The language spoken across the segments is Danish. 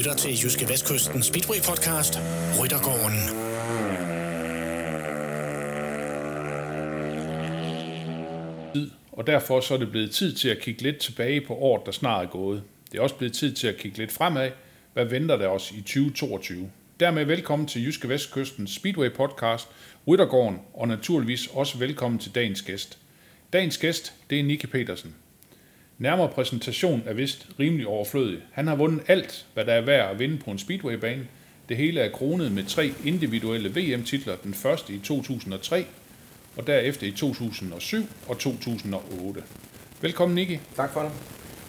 lytter til Jyske Vestkysten Speedway Podcast, Ryttergården. Og derfor så er det blevet tid til at kigge lidt tilbage på året, der snart er gået. Det er også blevet tid til at kigge lidt fremad. Hvad venter der os i 2022? Dermed velkommen til Jyske Vestkysten Speedway Podcast, Ryttergården, og naturligvis også velkommen til dagens gæst. Dagens gæst, det er Nicky Petersen. Nærmere præsentation er vist rimelig overflødig. Han har vundet alt, hvad der er værd at vinde på en speedwaybane. Det hele er kronet med tre individuelle VM-titler. Den første i 2003, og derefter i 2007 og 2008. Velkommen, Nicky. Tak for det.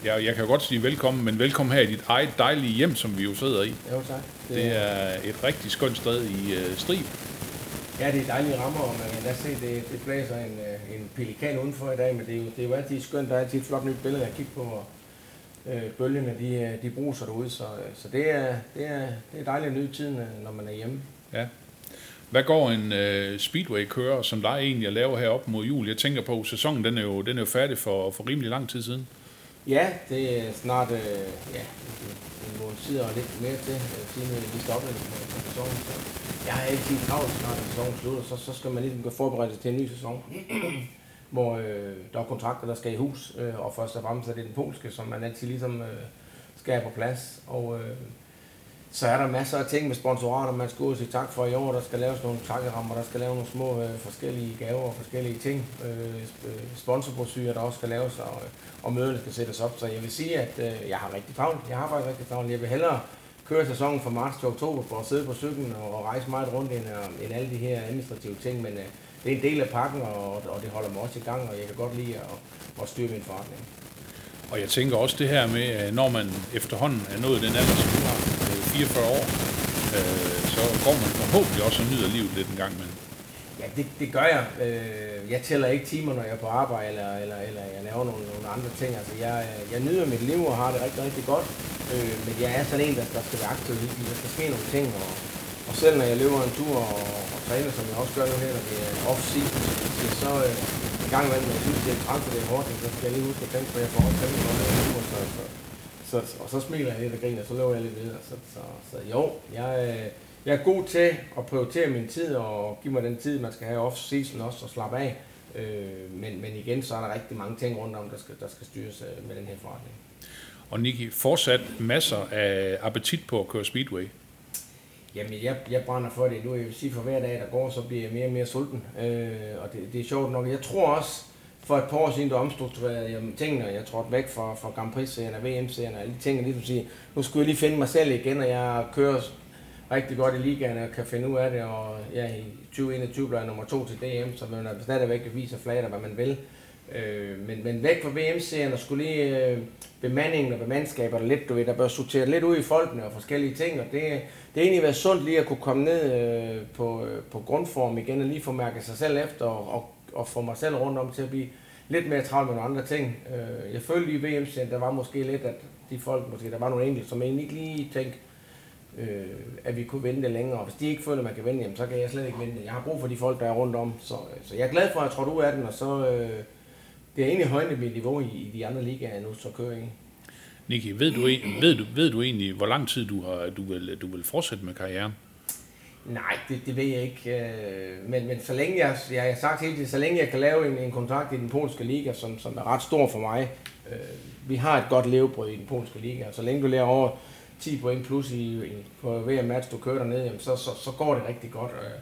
Ja, jeg kan godt sige velkommen, men velkommen her i dit eget dejlige hjem, som vi jo sidder i. Jo, tak. Det er et rigtig skønt sted i uh, Strib. Ja, det er dejlige rammer, og man kan da se, det, det blæser en, øh, en pelikan udenfor i dag, men det er jo, det er jo altid skønt. Der er altid et flot nyt billede at kigge på, og øh, bølgene de, øh, de bruser derude, så, så det, er, det, er, det er dejligt at nyde tiden, når man er hjemme. Ja. Hvad går en uh, speedway-kører, som der egentlig er lavet heroppe mod jul? Jeg tænker på, at sæsonen den er jo, den er jo færdig for, for rimelig lang tid siden. Ja, det er snart øh, ja, en måned og lidt mere til, øh, siden øh, vi stoppede med sæsonen. Så jeg har altid travlt, når sæsonen slutter, så, så skal man ligesom gå forberede sig til en ny sæson. hvor øh, der er kontrakter, der skal i hus, øh, og først og fremmest er det den polske, som man altid ligesom øh, skal have på plads. Og øh, så er der masser af ting med sponsorater, man skal ud og sige tak for i år. Der skal laves nogle takkerammer, der skal laves nogle små øh, forskellige gaver og forskellige ting. Øh, øh sponsorbrosyrer, der også skal laves, og, øh, og møderne skal sættes op. Så jeg vil sige, at øh, jeg har rigtig travlt. Jeg har faktisk rigtig travlt. Jeg vil hellere køre sæsonen fra marts til oktober for at sidde på cyklen og, og rejse meget rundt end, øh, end alle de her administrative ting. Men øh, det er en del af pakken, og, og det holder mig også i gang, og jeg kan godt lide at, at styre min forretning. Og jeg tænker også det her med, når man efterhånden er nået den alder, som du har, 44 år, øh, så går man forhåbentlig også og nyder livet lidt en gang med. Ja, det, det gør jeg. Øh, jeg tæller ikke timer, når jeg er på arbejde, eller, eller, eller jeg laver nogle, nogle andre ting. Altså, jeg, øh, jeg nyder mit liv og har det rigtig, rigtig godt. Øh, men jeg er sådan en, der, der skal være aktiv i Der skal ske nogle ting. Og, og selv når jeg løber en tur og, og træner, som jeg også gør nu her, når det er off-season, så øh, en gang imellem, når jeg synes, det er træt, det er hårdt, så skal jeg lige huske at tænke på, at jeg får også tænke på, løber, så, så, så, og så smiler jeg lidt og griner, så løber jeg lidt videre. Så, så, så jo, jeg, jeg er god til at prioritere min tid og give mig den tid, man skal have off-season også, og slappe af. Øh, men, men igen, så er der rigtig mange ting rundt om, der skal, der skal styres øh, med den her forretning. Og Nicky, fortsat masser af appetit på at køre speedway. Jamen, jeg, jeg brænder for det nu. Jeg vil sige, for hver dag, der går, så bliver jeg mere og mere sulten. Øh, og det, det er sjovt nok. Jeg tror også, for et par år siden, der omstrukturerede jeg tingene, og jeg trådte væk fra, fra Grand Prix-serien og VM-serien og alle de ting, ligesom siger, nu skulle jeg lige finde mig selv igen, og jeg kører rigtig godt i ligaen og kan finde ud af det, og ja, i 2021 blev jeg nummer to til DM, så man er stadigvæk viser flater, hvad man vil. Øh, men, men væk fra VM-serien og skulle lige øh, bemandingen og bemandskaberne lidt, du ved, der bør sortere lidt ud i folkene og forskellige ting, og det, det er egentlig været sundt lige at kunne komme ned øh, på, øh, på grundform igen og lige få mærket sig selv efter og, og, og få mig selv rundt om til at blive lidt mere travlt med nogle andre ting. Øh, jeg følte i vm der var måske lidt, at de folk, måske der var nogle enkelte, som egentlig ikke lige tænkte, øh, at vi kunne vente længere. Og hvis de ikke føler, at man kan vente, jamen, så kan jeg slet ikke vente. Jeg har brug for de folk, der er rundt om. Så, øh, så jeg er glad for, at jeg trådte ud af den, og så øh, det er egentlig højnet mit niveau i, i de andre ligaer, nu så kører jeg. Niki, ved du, ved, du, ved du egentlig, hvor lang tid du, har, du, vil, du vil fortsætte med karrieren? Nej, det, det ved jeg ikke. Øh, men, men så længe jeg, jeg har sagt hele tiden, så længe jeg kan lave en, en kontrakt i den polske liga, som, som er ret stor for mig. Øh, vi har et godt levebrød i den polske liga, så længe du lærer over 10 point plus i, i, på hver match, du kører derned, jamen, så, så, så går det rigtig godt. Øh,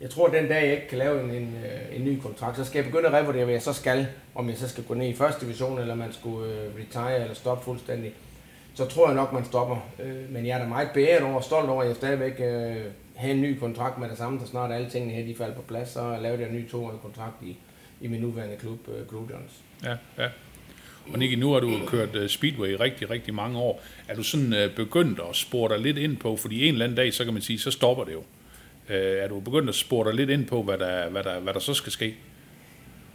jeg tror, at den dag, jeg ikke kan lave en, en, øh, en ny kontrakt, så skal jeg begynde at revurdere, hvad jeg så skal. Om jeg så skal gå ned i første division, eller man skulle øh, retire eller stoppe fuldstændig. Så tror jeg nok, man stopper. Øh, men jeg er da meget bedre over, stolt over, at jeg stadigvæk øh, have en ny kontrakt med det samme, så snart alle tingene her de falder på plads, så lavede jeg en ny toårig kontrakt i, i min nuværende klub, uh, Glodions. Ja, ja. Og Nicky, nu har du kørt uh, Speedway i rigtig, rigtig mange år. Er du sådan uh, begyndt at spore dig lidt ind på, fordi en eller anden dag, så kan man sige, så stopper det jo. Uh, er du begyndt at spore dig lidt ind på, hvad der, hvad der, hvad der så skal ske?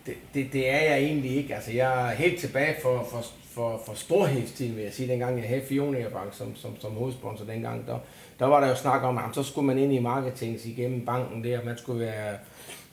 Det, det, det er jeg egentlig ikke. Altså, jeg er helt tilbage for, for, for, for storhedstiden, vil jeg sige, dengang jeg havde Fionia Bank som, som, som hovedsponsor dengang. Der, der var der jo snak om, at så skulle man ind i marketing igennem banken der, man skulle være,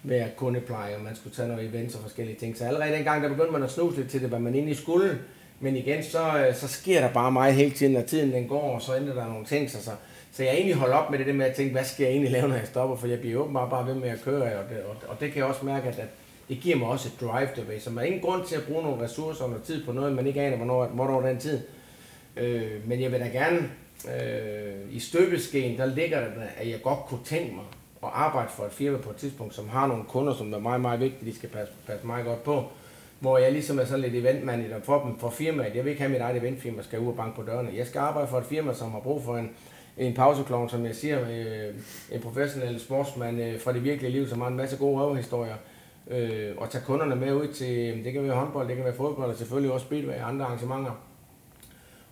være kundepleje, og man skulle tage noget events og forskellige ting. Så allerede dengang, der begyndte man at snuse lidt til det, hvad man egentlig skulle. Men igen, så, øh, så sker der bare meget hele tiden, når tiden den går, og så ændrer der nogle ting sig. Så, så jeg egentlig holdt op med det der med at tænke, hvad skal jeg egentlig lave, når jeg stopper, for jeg bliver åbenbart bare ved med at køre, og det, og, og det kan jeg også mærke, at, at det giver mig også et drive derved, så man har ingen grund til at bruge nogle ressourcer og noget tid på noget, man ikke aner, hvornår, hvornår den tid. Øh, men jeg vil da gerne, øh, i støbeskeen, der ligger der, at jeg godt kunne tænke mig at arbejde for et firma på et tidspunkt, som har nogle kunder, som er meget, meget vigtige, de skal passe, passe meget godt på. Hvor jeg ligesom er sådan lidt eventmand for dem, for firmaet. Jeg vil ikke have mit eget eventfirma, skal ud og banke på dørene. Jeg skal arbejde for et firma, som har brug for en, en pauseklovn, som jeg siger, øh, en professionel sportsmand øh, fra det virkelige liv, som har en masse gode røvehistorier. Øh, og tage kunderne med ud til, det kan være håndbold, det kan være fodbold, og selvfølgelig også speedway og andre arrangementer.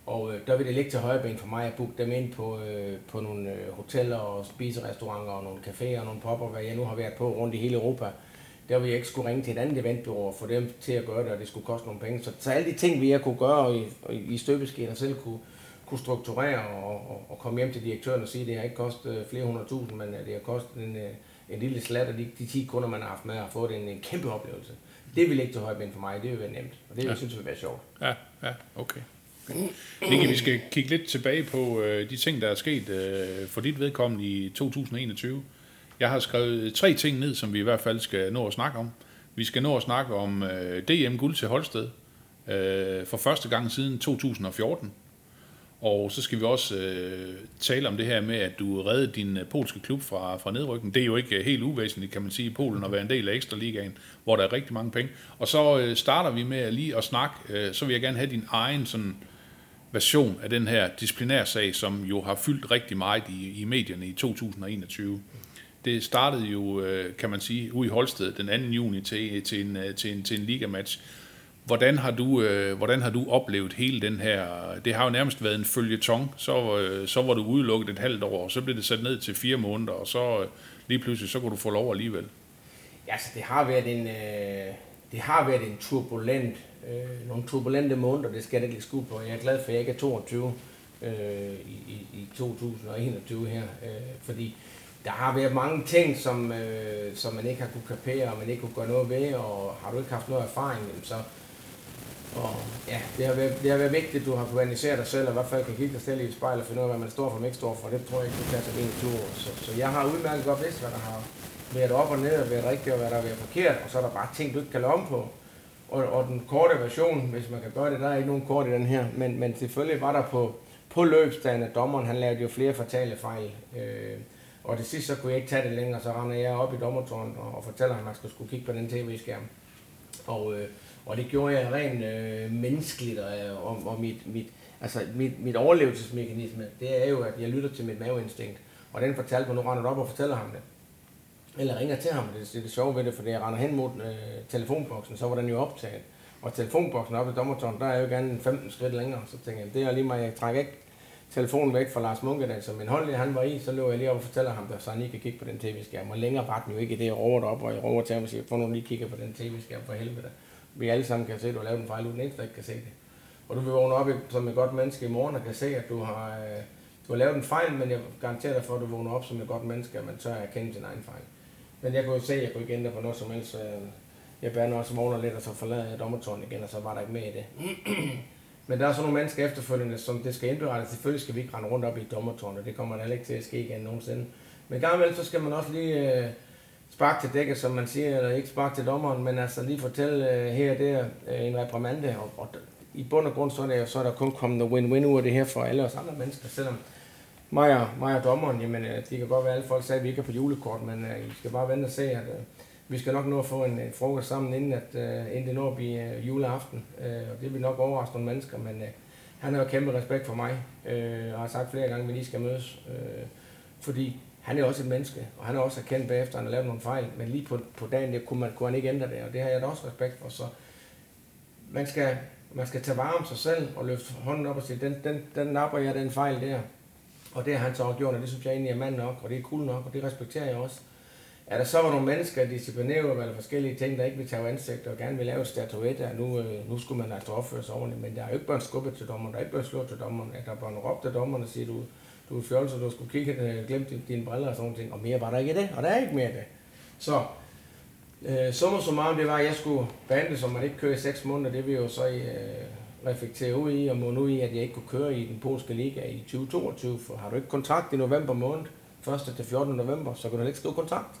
Og øh, der vil det ligge til højre ben for mig at booke dem ind på, øh, på nogle øh, hoteller og spiserestauranter og nogle caféer og nogle popper, hvad jeg nu har været på rundt i hele Europa. Der vil jeg ikke skulle ringe til et andet eventbyrå og få dem til at gøre det, og det skulle koste nogle penge. Så, så alle de ting, vi jeg kunne gøre i, i støbeskeen og selv kunne, kunne strukturere og, og, og komme hjem til direktøren og sige, at det har ikke kostet øh, flere hundrede tusind, men øh, det har kostet en, øh, en lille slat af de, de 10 kunder, man har haft med, og fået en, en kæmpe oplevelse. Det vil ikke til højre ben for mig, det vil være nemt, og det ja. synes jeg vil være sjovt. Ja, ja, okay. Nicky, vi skal kigge lidt tilbage på øh, de ting, der er sket øh, for dit vedkommende i 2021. Jeg har skrevet tre ting ned, som vi i hvert fald skal nå at snakke om. Vi skal nå at snakke om øh, DM Guld til Holsted øh, for første gang siden 2014. Og så skal vi også øh, tale om det her med, at du reddede din øh, polske klub fra, fra nedrykning. Det er jo ikke øh, helt uvæsentligt, kan man sige, i Polen at være en del af Ekstraligaen, hvor der er rigtig mange penge. Og så øh, starter vi med lige at snakke, øh, så vil jeg gerne have din egen sådan, version af den her disciplinærsag, som jo har fyldt rigtig meget i, i medierne i 2021. Det startede jo, øh, kan man sige, ude i Holsted den 2. juni til, til, en, øh, til, en, til en ligamatch. Hvordan har, du, øh, hvordan har du oplevet hele den her... Det har jo nærmest været en følgetong. Så, øh, så var du udelukket et halvt år, og så blev det sat ned til fire måneder, og så øh, lige pludselig, så kunne du få lov alligevel. Ja, så det har været en, øh, det har været en turbulent øh, nogle turbulente måneder, det skal jeg ikke lægge skud på. Jeg er glad for, at jeg ikke er 22 øh, i, i 2021 her, øh, fordi der har været mange ting, som, øh, som man ikke har kunne kapere, og man ikke kunne gøre noget ved, og har du ikke haft noget erfaring, så og ja, det har, været, det har været vigtigt, at du har kunnet analysere dig selv, og i hvert fald kan kigge dig selv i spejlet og finde ud af, hvad man står for, og ikke står for. Det tror jeg ikke, du kan tage en tur. Så, så jeg har udmærket godt vidst, hvad der har været op og ned, og været rigtigt, og hvad der har været forkert, og så er der bare ting, du ikke kan lade om på. Og, og den korte version, hvis man kan gøre det, der er ikke nogen kort i den her, men, men selvfølgelig var der på, på løbsdagen, at dommeren han lavede jo flere fatale fejl. Øh, og det sidste, så kunne jeg ikke tage det længere, så render jeg op i dommertårnet og, og fortæller ham, at man skal skulle kigge på den tv-skærm. Og, øh, og det gjorde jeg rent øh, menneskeligt, og, og, og mit, mit, altså mit, mit overlevelsesmekanisme, det er jo, at jeg lytter til mit maveinstinkt. Og den fortalte mig, nu render du op og fortæller ham det eller ringer til ham. Det, det er det sjove ved det, for jeg render hen mod øh, telefonboksen, så var den jo optaget. Og telefonboksen oppe i dommertårnet, der er jo gerne 15 skridt længere. Så tænker jeg, det er lige mig, jeg trækker ikke telefonen væk fra Lars Munkedal, som min hold han var i, så løber jeg lige op og fortæller ham, så han lige kan kigge på den tv-skærm. Og længere var den jo ikke det, jeg råber op, og jeg råber til ham og siger, få nu lige kigge på den tv-skærm for helvede. Vi alle sammen kan se, at du har lavet en fejl, uden eneste ikke kan se det. Og du vil vågne op som et godt menneske i morgen og kan se, at du har, øh, du har lavet en fejl, men jeg garanterer dig for, at du vågner op som et godt menneske, og man tør at erkende sin egen fejl. Men jeg kunne jo se, at jeg kunne ikke ændre på noget som helst. Jeg bander også vågner lidt, og så forlader jeg dommertårnet igen, og så var der ikke med i det. Men der er så nogle mennesker efterfølgende, som det skal indberettes. Selvfølgelig skal vi ikke rende rundt op i dommertårnet, og det kommer der ikke til at ske igen nogensinde. Men gang så skal man også lige øh, spark til dækket, som man siger, eller ikke spark til dommeren, men altså lige fortælle øh, her og der øh, en reprimande. Og, og i bund og grund så er, det, så er der kun kommet win-win ud af det her for alle os andre mennesker, selvom mig og, mig og dommeren, jamen øh, det kan godt være, at alle folk sagde, at vi ikke er på julekort, men øh, uh, I skal bare vente og se, at uh, vi skal nok nå at få en, en frokost sammen, inden, at, uh, inden det når at blive uh, juleaften. Uh, og det vil nok overraske nogle mennesker, men uh, han har jo kæmpe respekt for mig, uh, og har sagt flere gange, at vi lige skal mødes. Uh, fordi han er også et menneske, og han er også erkendt bagefter, at han har lavet nogle fejl, men lige på, på dagen, det kunne, man, kunne han ikke ændre det, og det har jeg da også respekt for. Så man skal, man skal tage vare om sig selv og løfte hånden op og sige, den, den, den napper jeg, den fejl der. Og det har han så også gjort, og det synes jeg egentlig er mand nok, og det er cool nok, og det respekterer jeg også. Er der så var nogle mennesker, disciplinerer eller forskellige ting, der ikke vil tage ansigt og gerne vil lave statuetter, nu, øh, nu skulle man altså opføre sig ordentligt, men der er jo ikke børn skubbet til dommeren, der er ikke børn slået til dommeren, at der er bare råbt til dommeren og siger, du, du er så du skulle kigge, øh, glemme dine briller og sådan ting, og mere var der ikke det, og der er ikke mere det. Så øh, summa summarum, det var, at jeg skulle bande, som man ikke kører i 6 måneder, det vil jo så øh, reflektere ud i og må ud i, at jeg ikke kunne køre i den polske liga i 2022, for har du ikke kontrakt i november måned, 1. til 14. november, så kan du ikke skrive kontrakt.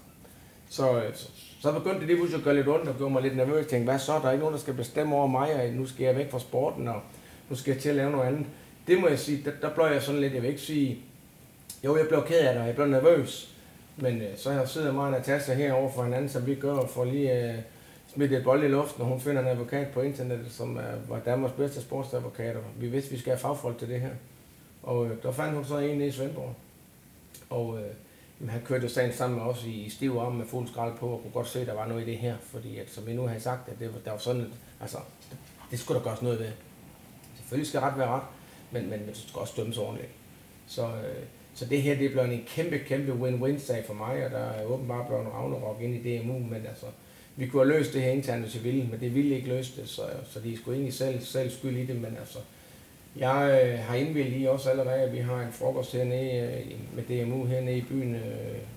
Så, øh, så, så begyndte det lige pludselig at gøre lidt ondt og gjorde mig lidt nervøs. Jeg tænkte, hvad så? Der er ikke nogen, der skal bestemme over mig, og nu skal jeg væk fra sporten, og nu skal jeg til at lave noget andet. Det må jeg sige, der, der blev jeg sådan lidt, jeg vil ikke sige, jo, jeg blev ked af det, og jeg blev nervøs. Men øh, så jeg sidder mig og Natasha herovre for hinanden, som vi gør, og får lige øh, smidt et bold i luften, og hun finder en advokat på internettet, som er, var Danmarks bedste sportsadvokat, og vi vidste, at vi skal have fagfolk til det her. Og øh, der fandt hun så en i Svendborg. Og øh, jamen, han kørte sagen sammen med os i stiv arm med fuld skrald på, og kunne godt se, at der var noget i det her, fordi at, som vi nu har sagt, at det, var, der var sådan, altså, det skulle der gøres noget ved. Selvfølgelig skal ret være ret, men, men det skal også dømmes ordentligt. Så, øh, så det her det er blevet en kæmpe, kæmpe win-win-sag for mig, og der er åbenbart blevet en Ragnarok ind i DMU, men altså, vi kunne have løst det her internt, hvis vi ville, men det ville ikke løse det, så, så de skulle egentlig selv, selv skyld i det, men altså, jeg øh, har indvildt i også allerede, at vi har en frokost hernede øh, med DMU hernede i byen øh,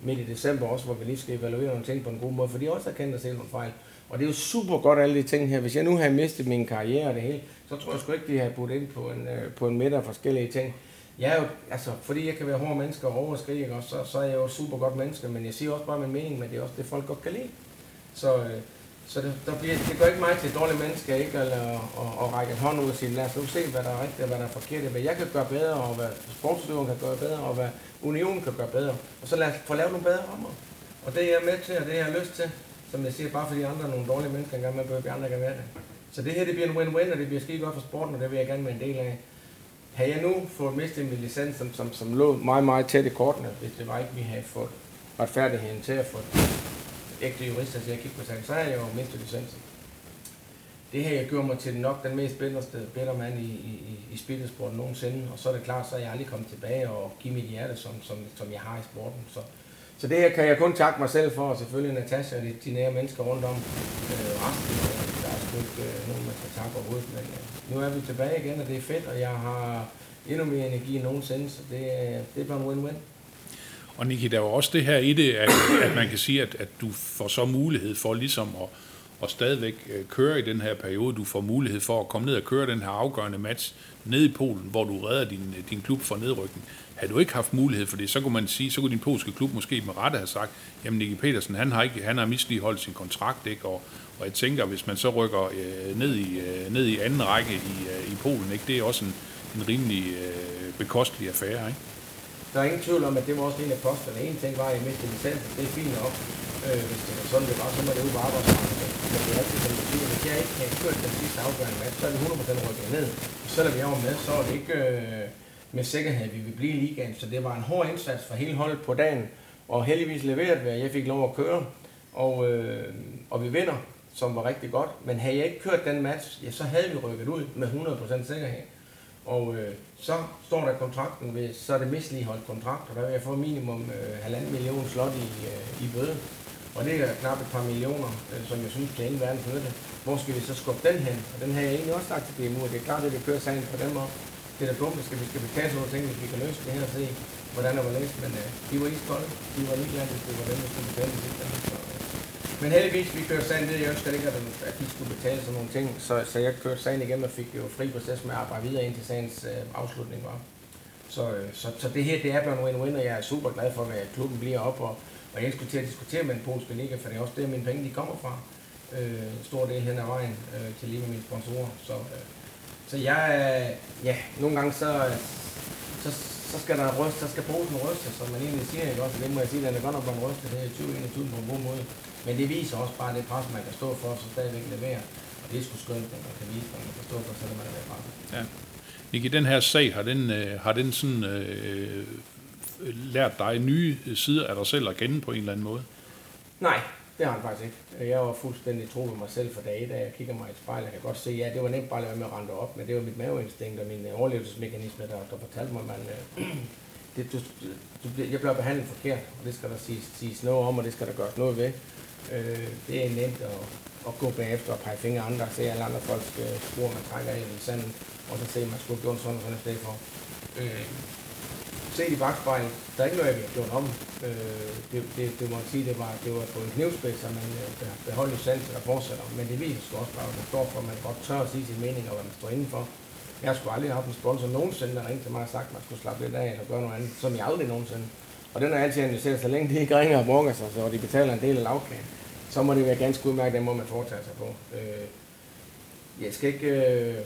midt i december også, hvor vi lige skal evaluere nogle ting på en god måde, for de også har kendt os selv nogle fejl. Og det er jo super godt alle de ting her. Hvis jeg nu havde mistet min karriere og det hele, så tror jeg sgu ikke, de har budt ind på en, øh, på en middag af forskellige ting. Jeg er jo, altså, fordi jeg kan være hård menneske og overskrige, så, så er jeg jo super godt menneske, men jeg siger også bare min mening, men det er også det, folk godt kan lide. Så, øh, så det, der bliver, det går ikke mig til et dårligt menneske, ikke? Eller at, at, række en hånd ud og sige, lad os nu se, hvad der er rigtigt og hvad der er forkert, hvad jeg kan gøre bedre, og hvad sportsudøveren kan gøre bedre, og hvad unionen kan gøre bedre. Og så lad os få lavet nogle bedre rammer. Og det er jeg med til, og det er jeg lyst til. Som jeg siger, bare fordi andre er nogle dårlige mennesker engang med, at andre kan være det. Så det her det bliver en win-win, og det bliver skide godt for sporten, og det vil jeg gerne være en del af. Havde jeg nu fået mistet min licens, som, som, som lå meget, meget tæt i kortene, hvis det var ikke, vi havde fået retfærdigheden til at få ægte jurister til at kigge på sagen, så havde jeg jo mistet licensen. Det her jeg gjorde mig til nok den mest bedre mand i, i, i spillesporten nogensinde, og så er det klart, så er jeg aldrig kommet tilbage og give mit hjerte, som, som, som jeg har i sporten. Så, så det her kan jeg kun takke mig selv for, og selvfølgelig Natasha og de, de nære mennesker rundt om. Øh, resten, ikke øh, nogen, man skal takke overhovedet, men øh, nu er vi tilbage igen, og det er fedt, og jeg har endnu mere energi end nogensinde, så det, øh, det er bare en win-win. Og Niki, der er jo også det her i det, at, at man kan sige, at, at du får så mulighed for ligesom at, at stadigvæk øh, køre i den her periode. Du får mulighed for at komme ned og køre den her afgørende match ned i Polen, hvor du redder din, øh, din klub fra nedrykning. Havde du ikke haft mulighed for det, så kunne man sige, så kunne din polske klub måske med rette have sagt, jamen Nicky Petersen, han har, ikke, han har misligeholdt sin kontrakt, ikke? Og, og jeg tænker, hvis man så rykker øh, ned, i, øh, ned i anden række i, øh, i Polen, ikke? det er også en, en rimelig øh, bekostelig affære. Ikke? Der er ingen tvivl om, at det var også en af posterne. En ting var, at jeg mistede licensen. Det er fint nok. Øh, hvis det var sådan, det var, så må det ud på arbejdsmarkedet. Men det er altid sådan, at hvis jeg ikke kan køre den sidste afgørende match, så er det 100% rykket ned. Og selvom jeg var med, så er det ikke øh, med sikkerhed, at vi vil blive i ligaen. Så det var en hård indsats for hele holdet på dagen. Og heldigvis leveret hvad jeg fik lov at køre. Og, øh, og vi vinder, som var rigtig godt. Men havde jeg ikke kørt den match, ja, så havde vi rykket ud med 100% sikkerhed. Og øh, så står der kontrakten, ved, så er det misligeholdt kontrakt, og der vil jeg få minimum øh, halvanden million slot i, øh, i bøde. Og det er knap et par millioner, øh, som jeg synes kan ingen verden nytte. Hvor skal vi så skubbe den hen? Og den har jeg egentlig også sagt til DMU, og det er klart, at det kører sagen på dem op. Det er da dumt, skal vi skal betale sådan nogle ting, hvis vi kan løse det her og se, hvordan det var læst. Men øh, de var iskolde. De var ligeglade, hvis det var dem, der skulle betale det sidste. Så, øh. Men heldigvis, vi kørte sagen ned. Jeg ønsker ikke, at de skulle betale sådan nogle ting. Så, så jeg kørte sagen igennem og fik jo fri proces med at arbejde videre indtil sagens øh, afslutning var. Så, øh, så, så det her, det er blevet en win-win, og jeg er super glad for, at klubben bliver op, og, og jeg skulle til at diskutere med den polske liga, for det er også der, mine penge de kommer fra. Øh, stor del hen ad vejen øh, til lige med mine sponsorer. Så, øh, så jeg, øh, ja, nogle gange så, så, så skal der ryste, så skal posen ryste, som man egentlig siger, ikke også? Det må jeg sige, at den er godt nok blevet rystet, det er 2021 på en god måde. Men det viser også bare det pres, man kan stå for, så stadigvæk levere. Og det er sgu skønt, at man kan vise, at man kan stå for, selvom man er ved pres. Ja. Nicky, den her sag, har den, øh, har den sådan, øh, lært dig nye sider af dig selv at kende på en eller anden måde? Nej, det har han faktisk ikke. Jeg var fuldstændig tro på mig selv for dag, da jeg kigger mig i spejlet. Jeg kan godt se, ja, det var nemt bare at lade med at rende op, men det var mit maveinstinkt og min øh, overlevelsesmekanisme, der, der fortalte mig, at man, øh, det, du, du, jeg bliver behandlet forkert, og det skal der siges, siges noget om, og det skal der gøres noget ved. Øh, det er nemt at, at gå bagefter og pege fingre andre, se alle andre folks øh, spor, man trækker i sanden, og så se, at man skulle have gjort sådan og sådan i stedet for. Øh, set i bagspejlet, der er ikke noget, jeg har gjort om. Øh, det, det, det, må jeg sige, det var, det var på en knivspids, at man øh, beholdt licensen og fortsætter. Men det viser sgu også bare, at man står for, at man godt tør at sige sin mening, og hvad man står indenfor. Jeg har sgu aldrig haft en sponsor nogensinde, der ringte til mig og sagt, at man skulle slappe lidt af eller gøre noget andet, som jeg aldrig nogensinde. Og den er altid analyseret, så længe de ikke ringer og brokker sig, så de betaler en del af lavkagen, så må det være ganske udmærket, den måde man foretager sig på. Øh, jeg skal ikke... Øh,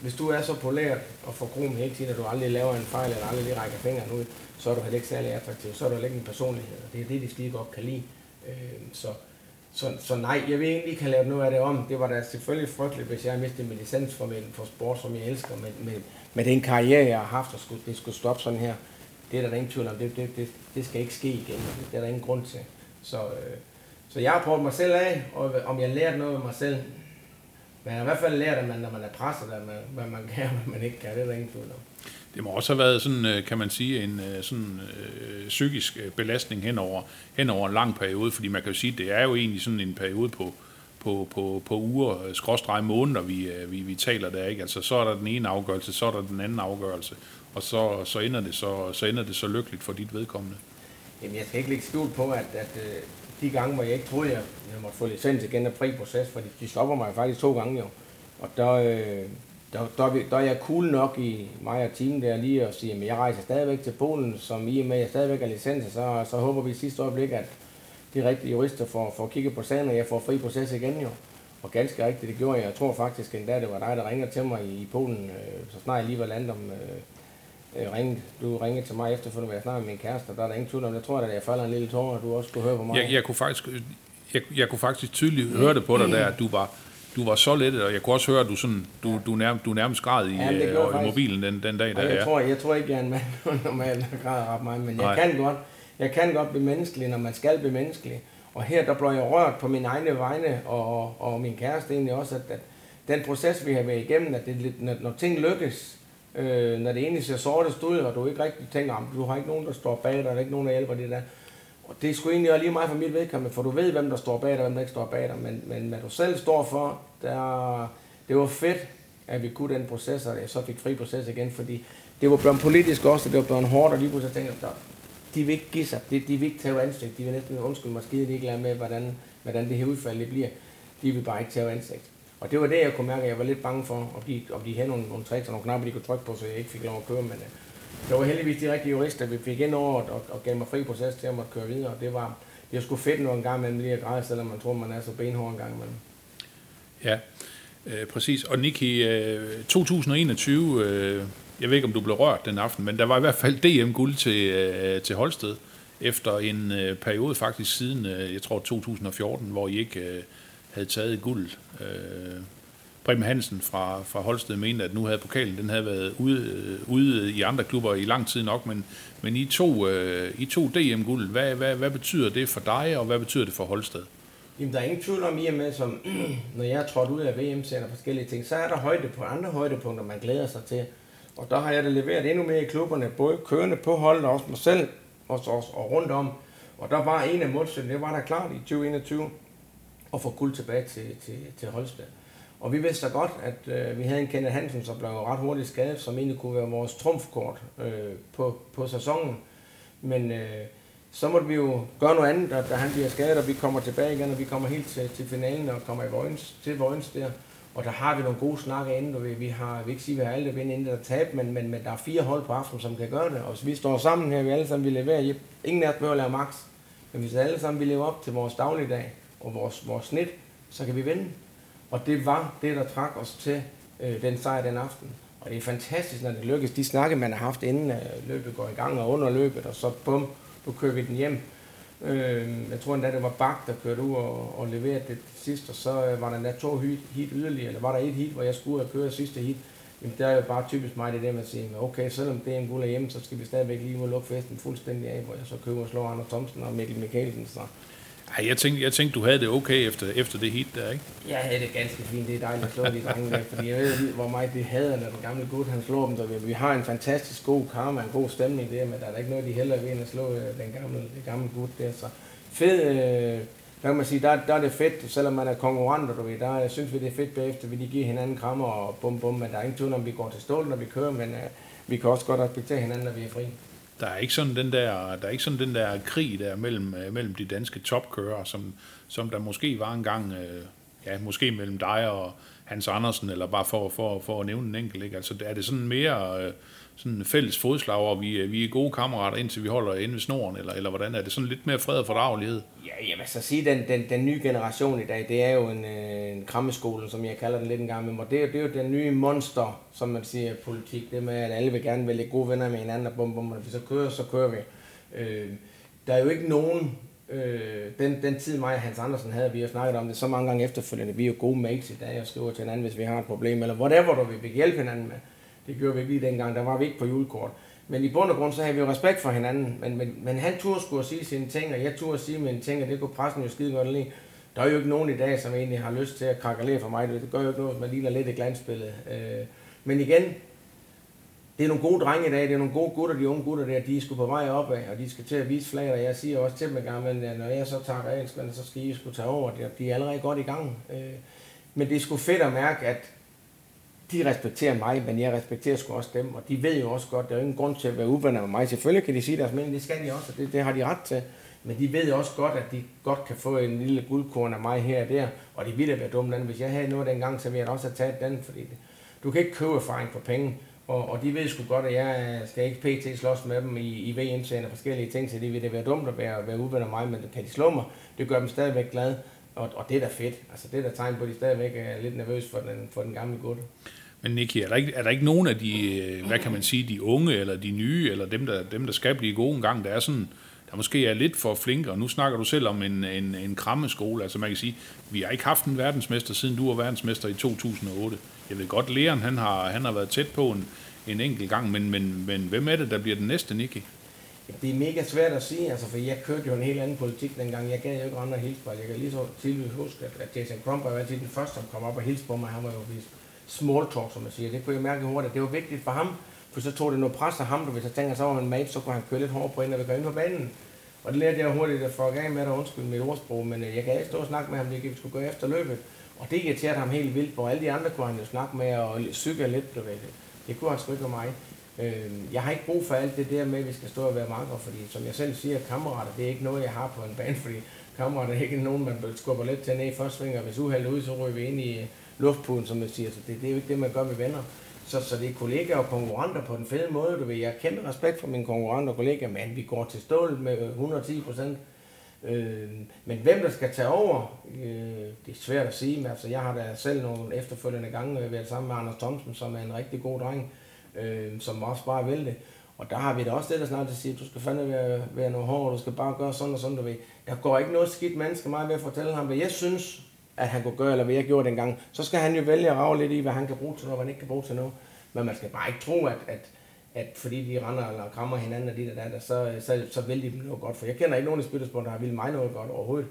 hvis du er så polært og får krom hele tiden, at du aldrig laver en fejl, eller aldrig lige rækker fingeren ud, så er du heller ikke særlig attraktiv. Så er du ikke en personlighed, og det er det, de skide godt kan lide. Øh, så, så, så nej, jeg vil egentlig ikke have lavet noget af det om. Det var da selvfølgelig frygteligt, hvis jeg mistede min licens for, min, for sport, som jeg elsker, men med, med den karriere, jeg har haft, og skulle, det skulle stoppe sådan her. Det er der ingen tvivl om. Det, det, det, det skal ikke ske igen. Det er der ingen grund til. Så, øh, så jeg har prøvet mig selv af, og om jeg lærte noget af mig selv, men jeg har i hvert fald lært, at man, når man er presset, at man, hvad man kan og hvad man ikke kan. Det er der ingen tvivl om. Det må også have været sådan, øh, kan man sige, en øh, sådan øh, psykisk øh, belastning hen over, hen over en lang periode, fordi man kan jo sige, det er jo egentlig sådan en periode på, på, på, på uger, skråstrej måneder, vi, vi, vi taler der, ikke? Altså, så er der den ene afgørelse, så er der den anden afgørelse, og så, så, ender, det så, så ender det så lykkeligt for dit vedkommende. Jamen, jeg skal ikke lægge skjul på, at, at de gange, hvor jeg ikke troede, jeg, jeg måtte få licens igen af fri proces, for de stopper mig faktisk to gange jo. Og der, øh, der, der, der er jeg cool nok i mig og teamet der lige at sige, at jeg rejser stadigvæk til Polen, som i og med, at jeg stadigvæk er licens, så, så håber vi i sidste øjeblik, at de rigtige jurister får, får kigget på sagen, og jeg får fri proces igen jo. Og ganske rigtigt, det gjorde jeg. Jeg tror faktisk endda, det var dig, der ringer til mig i Polen, øh, så snart jeg lige var landet om, øh, øh, ringede, du ringede til mig efterfølgende, jeg snakkede med min kæreste, og der er der ingen tvivl om, jeg tror, at jeg falder en lille tår, og du også kunne høre på mig. Jeg, jeg kunne faktisk, jeg, jeg kunne faktisk tydeligt høre det på dig der, at du var, du var så lettet, og jeg kunne også høre, at du, sådan, du, du, nærmest, du nærmest græd i, ja, øh, i mobilen den, den dag. Der, jeg, ja. tror, jeg tror ikke, jeg er en mand, normalt græder ret meget, men jeg kan, godt, jeg kan godt blive menneskelig, når man skal blive menneskelig. Og her der blev jeg rørt på min egne vegne, og, og min kæreste egentlig også, at, at den proces, vi har været igennem, at det, når, når ting lykkes, øh, når det egentlig ser sortest ud, og du ikke rigtig tænker, om du har ikke nogen, der står bag dig, der er ikke nogen, der hjælper det der. Og det er sgu egentlig også lige meget for mit vedkommende, for du ved, hvem der står bag dig, og hvem der ikke står bag dig. Men, men hvad du selv står for, der, det var fedt, at vi kunne den proces, og jeg så fik fri proces igen, fordi det var blevet politisk også, og det var blevet hårdt, og lige pludselig tænkte jeg, de vil ikke give sig, de, de vil ikke tage ansigt, de vil næsten undskylde mig skide ligeglade med, hvordan, hvordan det her udfald det bliver. De vil bare ikke tage ansigt. Og det var det, jeg kunne mærke, at jeg var lidt bange for, om de, om de havde nogle, nogle tricks og nogle knapper, de kunne trykke på, så jeg ikke fik lov at køre. Men øh, det var heldigvis de rigtige jurister, vi fik ind over og, og gav mig fri proces til at måtte køre videre. Og det var, det var sgu fedt nogle gange med lige at græde, selvom man tror, man er så benhård en gang imellem. Ja, øh, præcis. Og Niki, øh, 2021, øh, jeg ved ikke, om du blev rørt den aften, men der var i hvert fald DM-guld til, øh, til Holsted efter en øh, periode faktisk siden, øh, jeg tror 2014, hvor I ikke øh, havde taget guld. Øh, Preben Hansen fra, fra Holsted mente, at nu havde pokalen den havde været ude, øh, ude i andre klubber i lang tid nok, men, men I to, øh, I to DM-guld. Hvad, hvad, hvad betyder det for dig, og hvad betyder det for Holsted? Jamen, der er ingen tvivl om, i og med, som, når jeg er trådt ud af VM, og forskellige ting, så er der højde på andre højdepunkter, man glæder sig til. Og der har jeg da leveret endnu mere i klubberne, både kørende på holdet og også mig selv, og, og, og rundt om. Og der var en af målsætningerne, det var der klart i 2021, at få guld tilbage til, til, til Holsted. Og vi vidste så godt, at øh, vi havde en Kenneth Hansen, som blev ret hurtigt skadet, som egentlig kunne være vores trumfkort øh, på, på sæsonen. Men øh, så måtte vi jo gøre noget andet, da, da han bliver skadet, og vi kommer tilbage igen, og vi kommer helt til, til finalen og kommer i Vojens, til Vojens der. Og der har vi nogle gode snakke inden, og vi, vi har, vi ikke sige, at vi har alle vinde inden der tab, men, men, men der er fire hold på aften, som kan gøre det. Og hvis vi står sammen her, vi alle sammen vil levere, ingen af os behøver at lave max, men hvis alle sammen vil leve op til vores dagligdag og vores, vores snit, så kan vi vinde. Og det var det, der trak os til øh, den sejr den aften. Og det er fantastisk, når det lykkes. De snakke, man har haft inden øh, løbet går i gang og under løbet, og så bum, nu kører vi den hjem. Øh, jeg tror endda, det var Bak, der kørte ud og, og leverede det sidst, og så øh, var der endda to heat, heat yderligere, eller var der et heat, hvor jeg skulle have kørt sidste heat. Jamen, det er jo bare typisk mig, det der med at sige, okay, selvom det er en guld hjemme, så skal vi stadigvæk lige og lukke festen fuldstændig af, hvor jeg så køber og slår Anders Thomsen og Mikkel Mikkelsen. Så ej, jeg tænkte, jeg tænkte, du havde det okay efter, efter det hit der, ikke? Jeg havde det ganske fint. Det er dejligt at slå de drenge der, fordi jeg ved, hvor meget det hader, når den gamle gut, han slår dem. Så vi, har en fantastisk god karma, en god stemning der, men der er ikke noget, de heller ved at slå øh, den gamle, den gamle gut der. Så fed, øh, der kan man sige, der, der er det fedt, selvom man er konkurrenter, du ved, der synes vi, det er fedt bagefter, vi de giver hinanden krammer og bum bum, men der er ingen tvivl om, vi går til stål, når vi kører, men øh, vi kan også godt respektere hinanden, når vi er fri der er ikke sådan den der, der er ikke sådan den der krig der mellem, øh, mellem de danske topkører, som, som der måske var engang, øh, ja, måske mellem dig og Hans Andersen, eller bare for, for, for at nævne en enkelt, ikke? Altså, er det sådan mere øh, sådan fælles fodslag, og vi, øh, vi er gode kammerater, indtil vi holder inde ved snoren, eller, eller hvordan er det sådan lidt mere fred og fordragelighed? Ja, jeg vil så sige, den, den, den nye generation i dag, det er jo en, øh, en krammeskole, som jeg kalder den lidt en gang med det, er, det er jo den nye monster, som man siger, politik. Det med, at alle vil gerne vælge gode venner med hinanden, og bum, bum, og hvis så kører, så kører vi. Øh, der er jo ikke nogen Øh, den, den tid mig og Hans Andersen havde, vi har snakket om det så mange gange efterfølgende, vi er jo gode mates i dag og skriver til hinanden, hvis vi har et problem, eller whatever, du vi vil hjælpe hinanden med. Det gjorde vi ikke lige dengang, der var vi ikke på julekort. Men i bund og grund, så havde vi jo respekt for hinanden, men, men, men han turde skulle sige sine ting, og jeg turde sige mine ting, og det kunne pressen jo skide godt lide. Der er jo ikke nogen i dag, som egentlig har lyst til at krakalere for mig. Det gør jo ikke noget, man ligner lidt et glansbillede. Øh, men igen, det er nogle gode drenge i dag, det er nogle gode gutter, de unge gutter der, de er sgu på vej opad, og de skal til at vise flaget, og jeg siger også til dem gang, men når jeg så tager af, så skal I sgu tage over, de er allerede godt i gang. Øh, men det er sgu fedt at mærke, at de respekterer mig, men jeg respekterer sgu også dem, og de ved jo også godt, der er ingen grund til at være uvenner med mig. Selvfølgelig kan de sige deres mening, det skal de også, og det, det har de ret til. Men de ved jo også godt, at de godt kan få en lille guldkorn af mig her og der, og de ville være dumme. Hvis jeg havde noget dengang, så ville jeg også have taget den, fordi det, du kan ikke købe erfaring for penge. Og, og de ved sgu godt, at jeg skal ikke pt. slås med dem i, i VM-serien og forskellige ting, så det ville være dumt at være, være uvenner mig, men kan de slå mig, det gør dem stadigvæk glade, og, og det er da fedt. Altså det er da tegn på, at de stadigvæk er lidt nervøs for den, for den gamle gutte. Men Nicky, er der, ikke, er der ikke nogen af de, øh, hvad kan man sige, de unge, eller de nye, eller dem, der, dem, der skal blive gode en gang, der er sådan, der måske er lidt for flinke, og nu snakker du selv om en, en, en krammeskole, altså man kan sige, vi har ikke haft en verdensmester, siden du var verdensmester i 2008. Jeg ved godt, Leon, han har, han har været tæt på en, en enkelt gang, men, men, men hvem er det, der bliver den næste, Nicky? Det er mega svært at sige, altså, for jeg kørte jo en helt anden politik dengang. Jeg gad jo ikke andre hilse Jeg kan lige så tidligt huske, at, at Jason Crump var altid den første, som kom op og hilste på mig. Han var jo vist small talk, som man siger. Det kunne jeg mærke hurtigt. Det var vigtigt for ham, for så tog det noget pres af ham, du hvis jeg tænker, så var han mate, så kunne han køre lidt hårdt på en, og vi går ind på banen. Og det lærte jeg hurtigt at fuck af med dig, undskyld mit ordsprog, men øh, jeg kan ikke stå og snakke med ham, det vi skulle gå efter løbet. Og det irriterede ham helt vildt, hvor alle de andre kunne han jo snakke med og cykle lidt, du ved. Det kunne han sgu ikke mig. Øh, jeg har ikke brug for alt det der med, at vi skal stå og være marker, fordi som jeg selv siger, kammerater, det er ikke noget, jeg har på en bane, fordi kammerater er ikke nogen, man skubber lidt til ned i første sving, og hvis uheldet ud, så ryger vi ind i luftpuden, som man siger. Så det, det er jo ikke det, man gør med venner. Så, så det er kollegaer og konkurrenter på den fede måde. Du ved, jeg har kæmpe respekt for mine konkurrenter og kollegaer, men vi går til stål med 110 procent. Øh, men hvem der skal tage over, øh, det er svært at sige. Men altså, jeg har da selv nogle efterfølgende gange øh, været sammen med Anders Thomsen, som er en rigtig god dreng, øh, som også bare vil det. Og der har vi da også det, der snart til at du skal fandme være, være noget hård, du skal bare gøre sådan og sådan, du ved. Jeg går ikke noget skidt menneske mig ved at fortælle ham, hvad jeg synes, at han kunne gøre, eller hvad jeg gjorde dengang. Så skal han jo vælge at rave lidt i, hvad han kan bruge til noget, og hvad han ikke kan bruge til noget. Men man skal bare ikke tro, at, at, at fordi de render eller krammer hinanden og det der, der så, så, så vil de dem noget godt. For jeg kender ikke nogen i spillersport, der har ville mig noget godt overhovedet.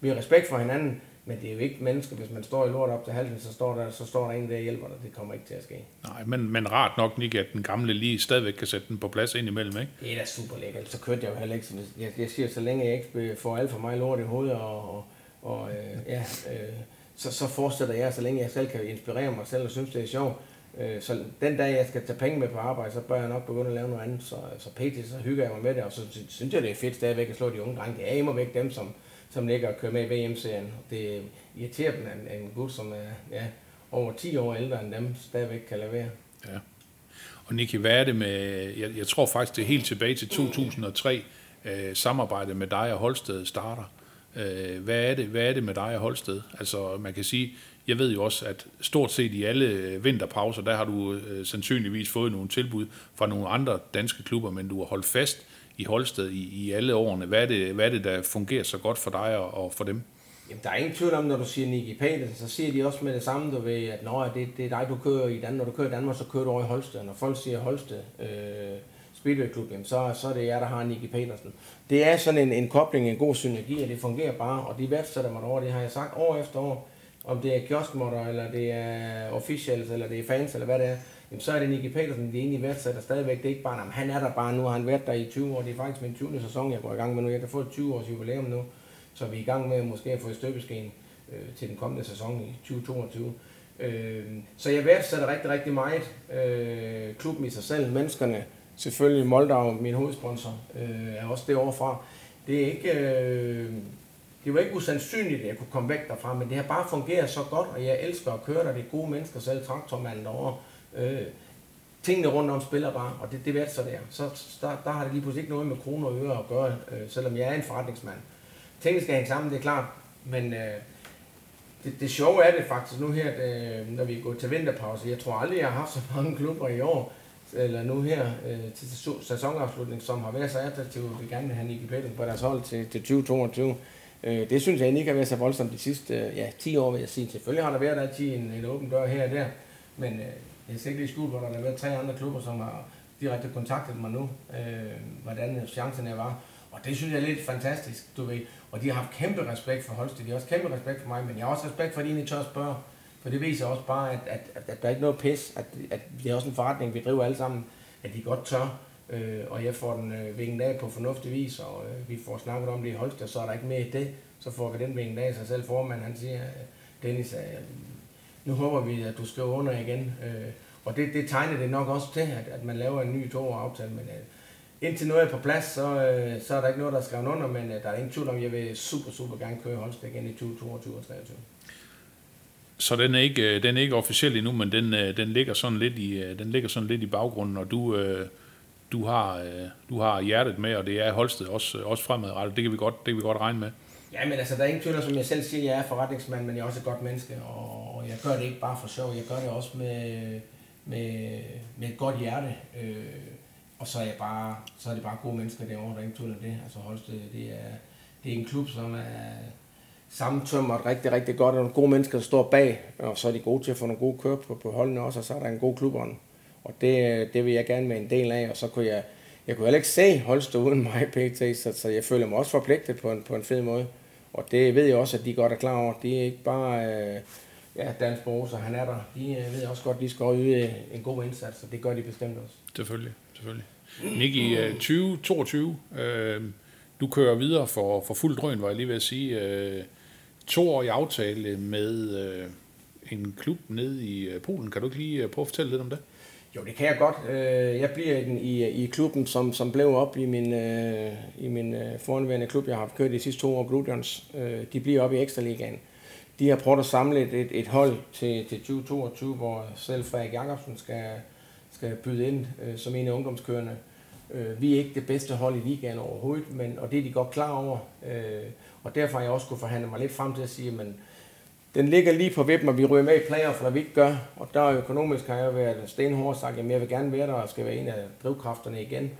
Vi har respekt for hinanden, men det er jo ikke mennesker, hvis man står i lort op til halsen, så står der, så står der en der hjælper dig. Det kommer ikke til at ske. Nej, men, men rart nok, Nick, at den gamle lige stadigvæk kan sætte den på plads ind imellem, ikke? Det er da super lækkert. Så kørte jeg jo heller ikke. Jeg, jeg siger, så længe jeg ikke får alt for meget lort i hovedet, og, og, og øh, ja, øh, så, så fortsætter jeg, så længe jeg selv kan inspirere mig selv og synes, det er sjovt. Øh, så den dag, jeg skal tage penge med på arbejde, så bør jeg nok begynde at lave noget andet. Så, så pt. så hygger jeg mig med det, og så synes jeg, det er fedt stadigvæk at slå de unge drenge. Det er immer væk dem, som, som ligger og kører med i VM-serien. Det irriterer dem, at en gut, som er ja, over 10 år ældre end dem, stadigvæk kan levere. Ja. Og Nicky, hvad er det med, jeg, jeg tror faktisk, det er helt tilbage til 2003, øh, samarbejdet med dig og Holsted starter. Øh, hvad, er det, hvad er det med dig og Holsted? Altså man kan sige, jeg ved jo også, at stort set i alle øh, vinterpauser, der har du øh, sandsynligvis fået nogle tilbud fra nogle andre danske klubber, men du har holdt fast i Holsted i, i alle årene. Hvad er, det, hvad er det, der fungerer så godt for dig og, og for dem? Jamen, der er ingen tvivl om, når du siger Nicky Petersen, så siger de også med det samme, du ved, at når det, det er dig, du kører i Danmark. Når du kører i Danmark, så kører du over i Holsted. Når folk siger Holsted, øh, Speedway Club, jamen, så, så er det jer, der har Nicky Petersen. Det er sådan en, en kobling, en god synergi, og det fungerer bare, og de værdsætter mig over. Det har jeg sagt år efter år. Om det er kioskmotter, eller det er officials, eller det er fans, eller hvad det er. Jamen, så er det Nicky Petersen, de egentlig værdsætter stadigvæk. Det er ikke bare, jamen, han er der bare nu, har han været der i 20 år. Det er faktisk min 20. sæson, jeg går i gang med nu. Jeg kan få et 20 års jubilæum nu. Så vi er i gang med måske at få et støbeskeen øh, til den kommende sæson i 2022. Øh, så jeg værdsætter rigtig, rigtig meget øh, klubben i sig selv, menneskerne, selvfølgelig Moldau, min hovedsponsor, øh, er også det overfra. Det er ikke... Øh, det var ikke usandsynligt, at jeg kunne komme væk derfra, men det har bare fungeret så godt, og jeg elsker at køre der. Det er gode mennesker, selv traktormanden derovre. Øh, tingene rundt om spiller bare, og det, det ved så der. Så der, der har det lige pludselig ikke noget med kroner og øre at gøre, øh, selvom jeg er en forretningsmand. Tingene skal hænge sammen, det er klart, men øh, det, det sjove er det faktisk nu her, det, når vi er gået til vinterpause. Jeg tror aldrig, jeg har haft så mange klubber i år, eller nu her øh, til sæsonafslutning, som har været så attraktive, vi gerne vil have Nicky Petten på deres hold til, til 2022. Øh, det synes jeg ikke har været så voldsomt de sidste øh, ja, 10 år, vil jeg sige. Selvfølgelig har der været altid en, en åben dør her og der, men øh, jeg skal ikke lige skjult, hvor der har været tre andre klubber, som har direkte kontaktet mig nu, øh, hvordan chancerne var. Og det synes jeg er lidt fantastisk, du ved. Og de har haft kæmpe respekt for Holsted, de har også kæmpe respekt for mig, men jeg har også respekt for, at de egentlig tør at spørge. For det viser også bare, at, at, at, at der er ikke noget pis, at, at det er også en forretning, vi driver alle sammen, at de godt tør. Øh, og jeg får den øh, vinget af på fornuftig vis, og øh, vi får snakket om det i Holsted, så er der ikke mere i det. Så får vi den vinget af sig selv formand, han siger, øh, Dennis, øh, nu håber vi, at du skal under igen. Øh, og det, det tegner det nok også til, at, at man laver en ny aftale. Men øh, indtil noget er på plads, så, øh, så er der ikke noget, der er skrevet under, men øh, der er ingen tvivl om, at jeg vil super, super gerne køre Holstebæk igen i 2022 og 2023. Så den er ikke, øh, den er ikke officiel endnu, men den, øh, den, ligger sådan lidt i, øh, den ligger sådan lidt i baggrunden, og du, du, har, du har hjertet med, og det er Holsted også, også fremadrettet. Det kan, vi godt, det kan vi godt regne med. Ja, men altså, der er ingen tvivl, som jeg selv siger, jeg er forretningsmand, men jeg er også et godt menneske, og jeg gør det ikke bare for sjov, jeg gør det også med, med, med et godt hjerte. Øh, og så er, jeg bare, så er det bare gode mennesker derovre, der er ingen tvivl om det. Altså Holsted, det er, det er en klub, som er sammentømret rigtig, rigtig godt, og nogle gode mennesker, der står bag, og så er de gode til at få nogle gode køb på, på holdene også, og så er der en god klubånd. Og det, øh, det vil jeg gerne med en del af, og så kunne jeg, jeg kunne heller ikke se Holsted uden mig, PT, så, så jeg føler mig også forpligtet på en, på en fed måde. Og det ved jeg også, at de godt er klar over. Det er ikke bare øh, ja, Dans Borges, han er der. De øh, ved også godt, at de skal yde en god indsats, og det gør de bestemt også. Selvfølgelig, selvfølgelig. Nicky, øh, 2022, øh, du kører videre for, for fuld drøn, var jeg lige ved at sige. Øh, i aftale med øh, en klub nede i øh, Polen. Kan du ikke lige øh, prøve at fortælle lidt om det? Jo, det kan jeg godt. Øh, jeg bliver i, i klubben, som, som blev op i min, øh, i min øh, foranværende klub, jeg har kørt de sidste to år, Blue Jones. Øh, de bliver op i Ekstraligaen. De har prøvet at samle et, et hold til, til 2022, hvor selv Frederik Jacobsen skal, skal byde ind øh, som en af ungdomskørende. Vi er ikke det bedste hold i ligaen overhovedet, men, og det er de godt klar over. Og derfor har jeg også kunne forhandle mig lidt frem til at sige, at den ligger lige på vippen, og vi ryger med i for eller vi ikke gør. Og der økonomisk har jeg været stenhård sagt, at jeg vil gerne være der og skal være en af drivkræfterne igen.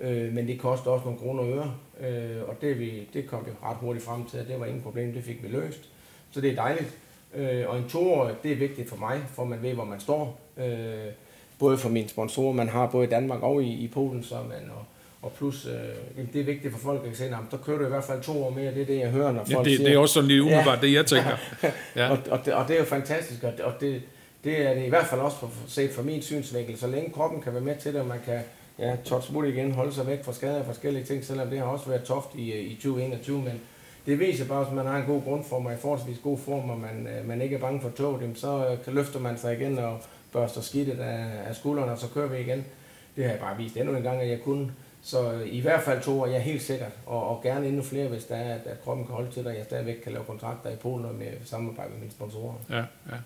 Øh, men det koster også nogle kroner og øre, øh, og det, vi, det kom vi ret hurtigt frem til, at det var ingen problem, det fik vi løst. Så det er dejligt. Øh, og en toårig, det er vigtigt for mig, for man ved, hvor man står. Øh, både for mine sponsorer, man har både i Danmark og i, i Polen, så man, og, og plus, øh, det er vigtigt for folk at se, at så kører du i hvert fald to år mere. Det er det, jeg hører, når folk ja, det, siger. det er også sådan lige umiddelbart, ja. det jeg tænker. Ja. og, og, det, og det er jo fantastisk, og, og det, det er det i hvert fald også for, set fra min synsvinkel. Så længe kroppen kan være med til det, og man kan ja, touch smut igen, holde sig væk fra skader og forskellige ting, selvom det har også været toft i, i 2021, men det viser bare, at man har en god grundform og i forholdsvis god form, og man, øh, man ikke er bange for tog, så kan løfter man sig igen og børster skidtet af, af skuldrene, og så kører vi igen. Det har jeg bare vist endnu en gang, at jeg kunne. Så øh, i hvert fald to år, jeg er helt sikkert, og, og gerne endnu flere, hvis der er, at, at kroppen kan holde til dig, jeg stadigvæk kan lave kontrakter i Polen og med samarbejde med mine sponsorer. Ja, ja.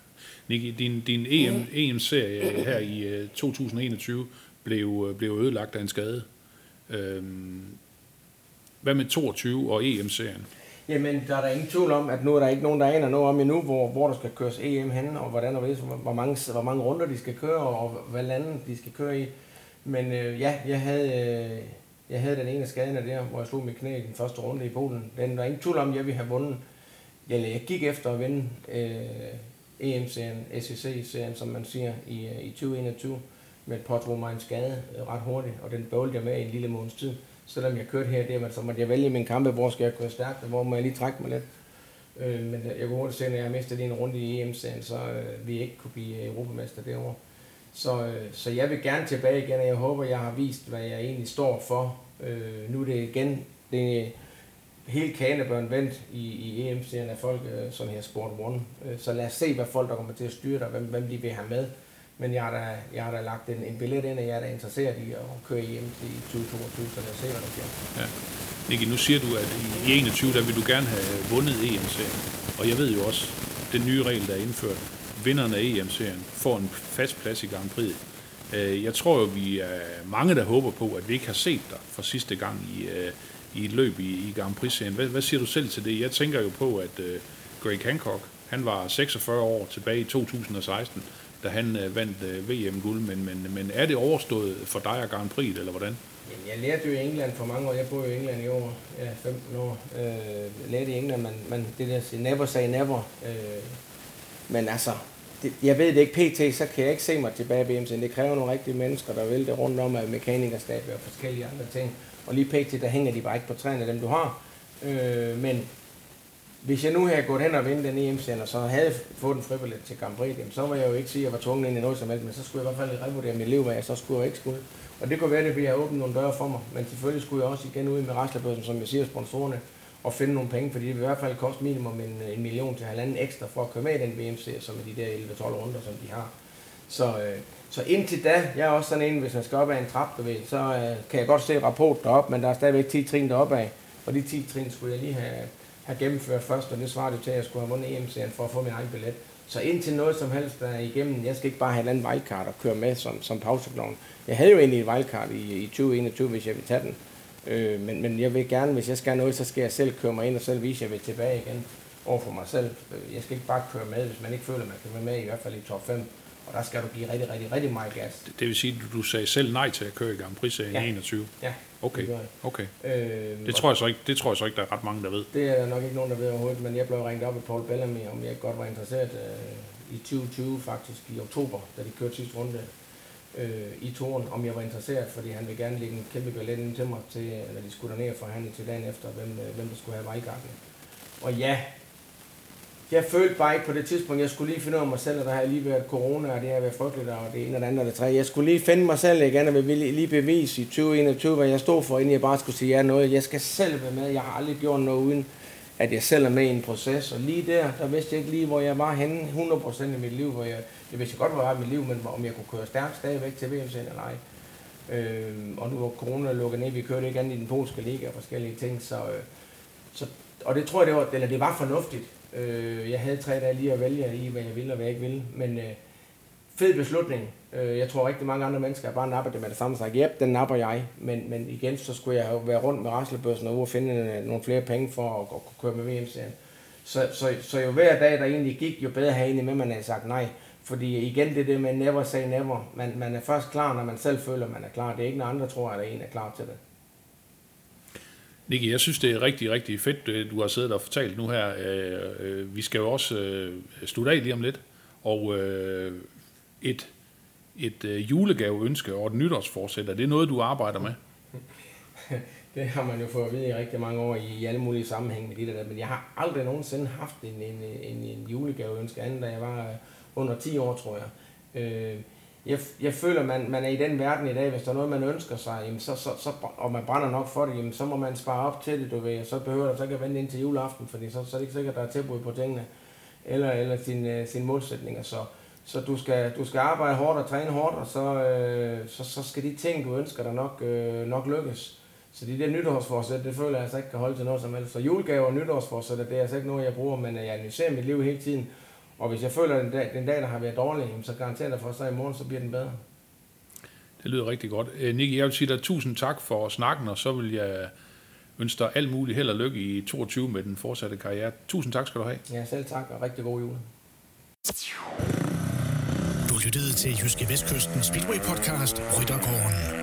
Niki, din, din EM, EM-serie her i 2021 øh, blev, øh, blev ødelagt af en skade. Øhm, hvad med 22 og EM-serien? Jamen, der er der ingen tvivl om, at nu er der ikke nogen, der aner noget om endnu, hvor, hvor der skal køres EM hen, og hvordan og hvor mange, hvor mange runder de skal køre, og hvad lande de skal køre i. Men øh, ja, jeg havde, øh, jeg havde den ene skade der, hvor jeg slog mit knæ i den første runde i Polen. Den var ingen tvivl om, at jeg ville have vundet. Jeg, jeg gik efter at vinde øh, EM-serien, SEC-serien, som man siger, i, øh, i 2021, men pådrog mig en skade øh, ret hurtigt, og den bøvlede jeg med i en lille måneds tid. Selvom jeg kørte her det var, så måtte jeg vælge min kampe, hvor skal jeg køre stærkt, og hvor må jeg lige trække mig lidt. Øh, men jeg kunne hurtigt se, når jeg mistede en runde i EM-serien, så øh, vi ikke kunne blive øh, europamester derovre. Så, øh, så jeg vil gerne tilbage igen, og jeg håber, jeg har vist, hvad jeg egentlig står for. Øh, nu er det igen det er helt kanebørn vendt i, i EM-serien af folk, øh, som her Sport One. Øh, så lad os se, hvad folk, der kommer til at styre dig, hvem, hvem de vil have med. men jeg har da, jeg har da lagt en, en billet ind, og jeg er da interesseret i at køre hjem til 2022, så lad os se, hvad der sker. Ja. Nicky, nu siger du, at i 21, der vil du gerne have vundet EM-serien. Og jeg ved jo også, den nye regel, der er indført, vinderne af EM-serien får en fast plads i Grand Prix. Øh, jeg tror jo, vi er mange, der håber på, at vi ikke har set dig for sidste gang i, øh, i et løb i, i Grand Prix-serien. Hvad, hvad siger du selv til det? Jeg tænker jo på, at uh, Greg Hancock, han var 46 år tilbage i 2016, da han uh, vandt uh, VM-guld, men, men, men er det overstået for dig og Grand Prix, eller hvordan? Jamen, jeg lærte jo i England for mange år. Jeg boede jo i England i over ja, 15 år. Øh, jeg lærte i England, man, man, det der siger, never say never. Øh, men altså, det, jeg ved det ikke pt, så kan jeg ikke se mig tilbage ved MCN. Det kræver nogle rigtige mennesker, der vil det rundt om af mekanikerstabe og forskellige andre ting. Og lige pt, der hænger de bare ikke på træerne, dem du har. Øh, men hvis jeg nu havde gået hen og vundet den em og så havde fået en fribillet til Grand Prix, jamen, så var jeg jo ikke sige, at jeg var tvunget ind i noget som helst, men så skulle jeg i hvert fald revurdere mit liv, hvad jeg så skulle og ikke skulle. Og det kunne være, at det ville have åbnet nogle døre for mig, men selvfølgelig skulle jeg også igen ud med Rastlerbørsen, som jeg siger, sponsorerne, og finde nogle penge, fordi det vil i hvert fald koste minimum en, en million til halvanden ekstra for at køre med i den BMC, som er de der 11-12 runder, som de har. Så, øh, så indtil da, jeg er også sådan en, hvis man skal op ad en trappe, ved, så øh, kan jeg godt se rapport deroppe, men der er stadigvæk 10 trin deroppe af, og de 10 trin skulle jeg lige have, have gennemført først, og det svarede jo til, at jeg skulle have vundet EM-serien for at få min egen billet. Så indtil noget som helst er igennem, jeg skal ikke bare have et andet wildcard og køre med som, som pauseklovn. Jeg havde jo egentlig et wildcard i, i 2021, hvis jeg ville tage den. Øh, men, men jeg vil gerne, hvis jeg skal noget, så skal jeg selv køre mig ind og selv vise, at jeg vil tilbage igen over for mig selv. Øh, Jeg skal ikke bare køre med, hvis man ikke føler, at man kan være med i hvert fald i top 5. Og der skal du give rigtig, rigtig, rigtig meget gas. Det, det vil sige, at du, sagde selv nej til at køre i Grand Ja. i 21. Ja, Okay, det okay. Øh, Det tror, jeg så ikke, det tror jeg så ikke, der er ret mange, der ved. Det er der nok ikke nogen, der ved overhovedet, men jeg blev ringet op af Paul Bellamy, om jeg godt var interesseret øh, i 2020 faktisk, i oktober, da de kørte sidste runde øh, i toren, om jeg var interesseret, fordi han ville gerne lægge en kæmpe billet ind til mig, til, når de skulle derned og forhandle til dagen efter, hvem, øh, hvem der skulle have vejgarten. Og ja, jeg følte bare ikke på det tidspunkt, jeg skulle lige finde ud af mig selv, og der har lige været corona, og det har været frygteligt, og det ene og det andet og det tredje. Jeg skulle lige finde mig selv igen, og ville lige bevise i 2021, hvad jeg stod for, inden jeg bare skulle sige ja noget. Jeg skal selv være med, jeg har aldrig gjort noget uden, at jeg selv er med i en proces. Og lige der, der vidste jeg ikke lige, hvor jeg var henne 100% i mit liv, hvor jeg, jeg vidste godt, hvor jeg var i mit liv, men om jeg kunne køre stærkt stadigvæk til VM eller ej. Øh, og nu var corona lukket ned, vi kørte ikke andet i den polske liga og forskellige ting, så, øh, så og det tror jeg, det var, eller det var fornuftigt. Øh, jeg havde tre dage lige at vælge i, hvad jeg ville og hvad jeg ikke ville, men øh, fed beslutning. Øh, jeg tror rigtig mange andre mennesker har bare nappet det med det samme sagt, yep, den napper jeg. Men, men igen, så skulle jeg jo være rundt med Raslebørsen og ude og finde øh, nogle flere penge for at, at kunne køre med VM-serien. Så, så, så jo hver dag, der egentlig gik, jo bedre have egentlig med, man havde sagt nej. Fordi igen, det der med never say never. Man, man er først klar, når man selv føler, man er klar. Det er ikke, når andre tror, at en er klar til det. Nicky, jeg synes, det er rigtig, rigtig fedt, øh, du har siddet og fortalt nu her. Vi skal jo også slutte af lige om lidt. Og øh, et, et øh, julegaveønske og et nytårsforsæt, er det noget, du arbejder med? Det har man jo fået at vide i rigtig mange år i, i alle mulige sammenhænge med det der, men jeg har aldrig nogensinde haft en, en, en, en julegaveønske andet, da jeg var øh, under 10 år, tror jeg. Øh, jeg, jeg føler, man, man er i den verden i dag, hvis der er noget, man ønsker sig, jamen så, så, så, og man brænder nok for det, jamen så må man spare op til det, du ved, og så behøver du så ikke at vente ind til juleaften, fordi så, så er det ikke sikkert, at der er tilbud på tingene, eller, eller sine, øh, sin målsætninger, så, så du skal, du skal arbejde hårdt og træne hårdt, og så, øh, så, så skal de ting, du ønsker dig nok, øh, nok lykkes. Så de der nytårsforsæt, det føler jeg altså ikke kan holde til noget som helst. Så julegaver og nytårsforsæt, det er altså ikke noget, jeg bruger, men jeg analyserer mit liv hele tiden. Og hvis jeg føler, at den dag, den dag der har været dårlig, så garanterer jeg for, at så i morgen, så bliver den bedre. Det lyder rigtig godt. Øh, Nicky, jeg vil sige dig tusind tak for snakken, og så vil jeg ønske dig alt muligt held og lykke i 22 med den fortsatte karriere. Tusind tak skal du have. Ja, selv tak, og rigtig god jul lyttede til Jyske Vestkysten Speedway podcast Ryttergården.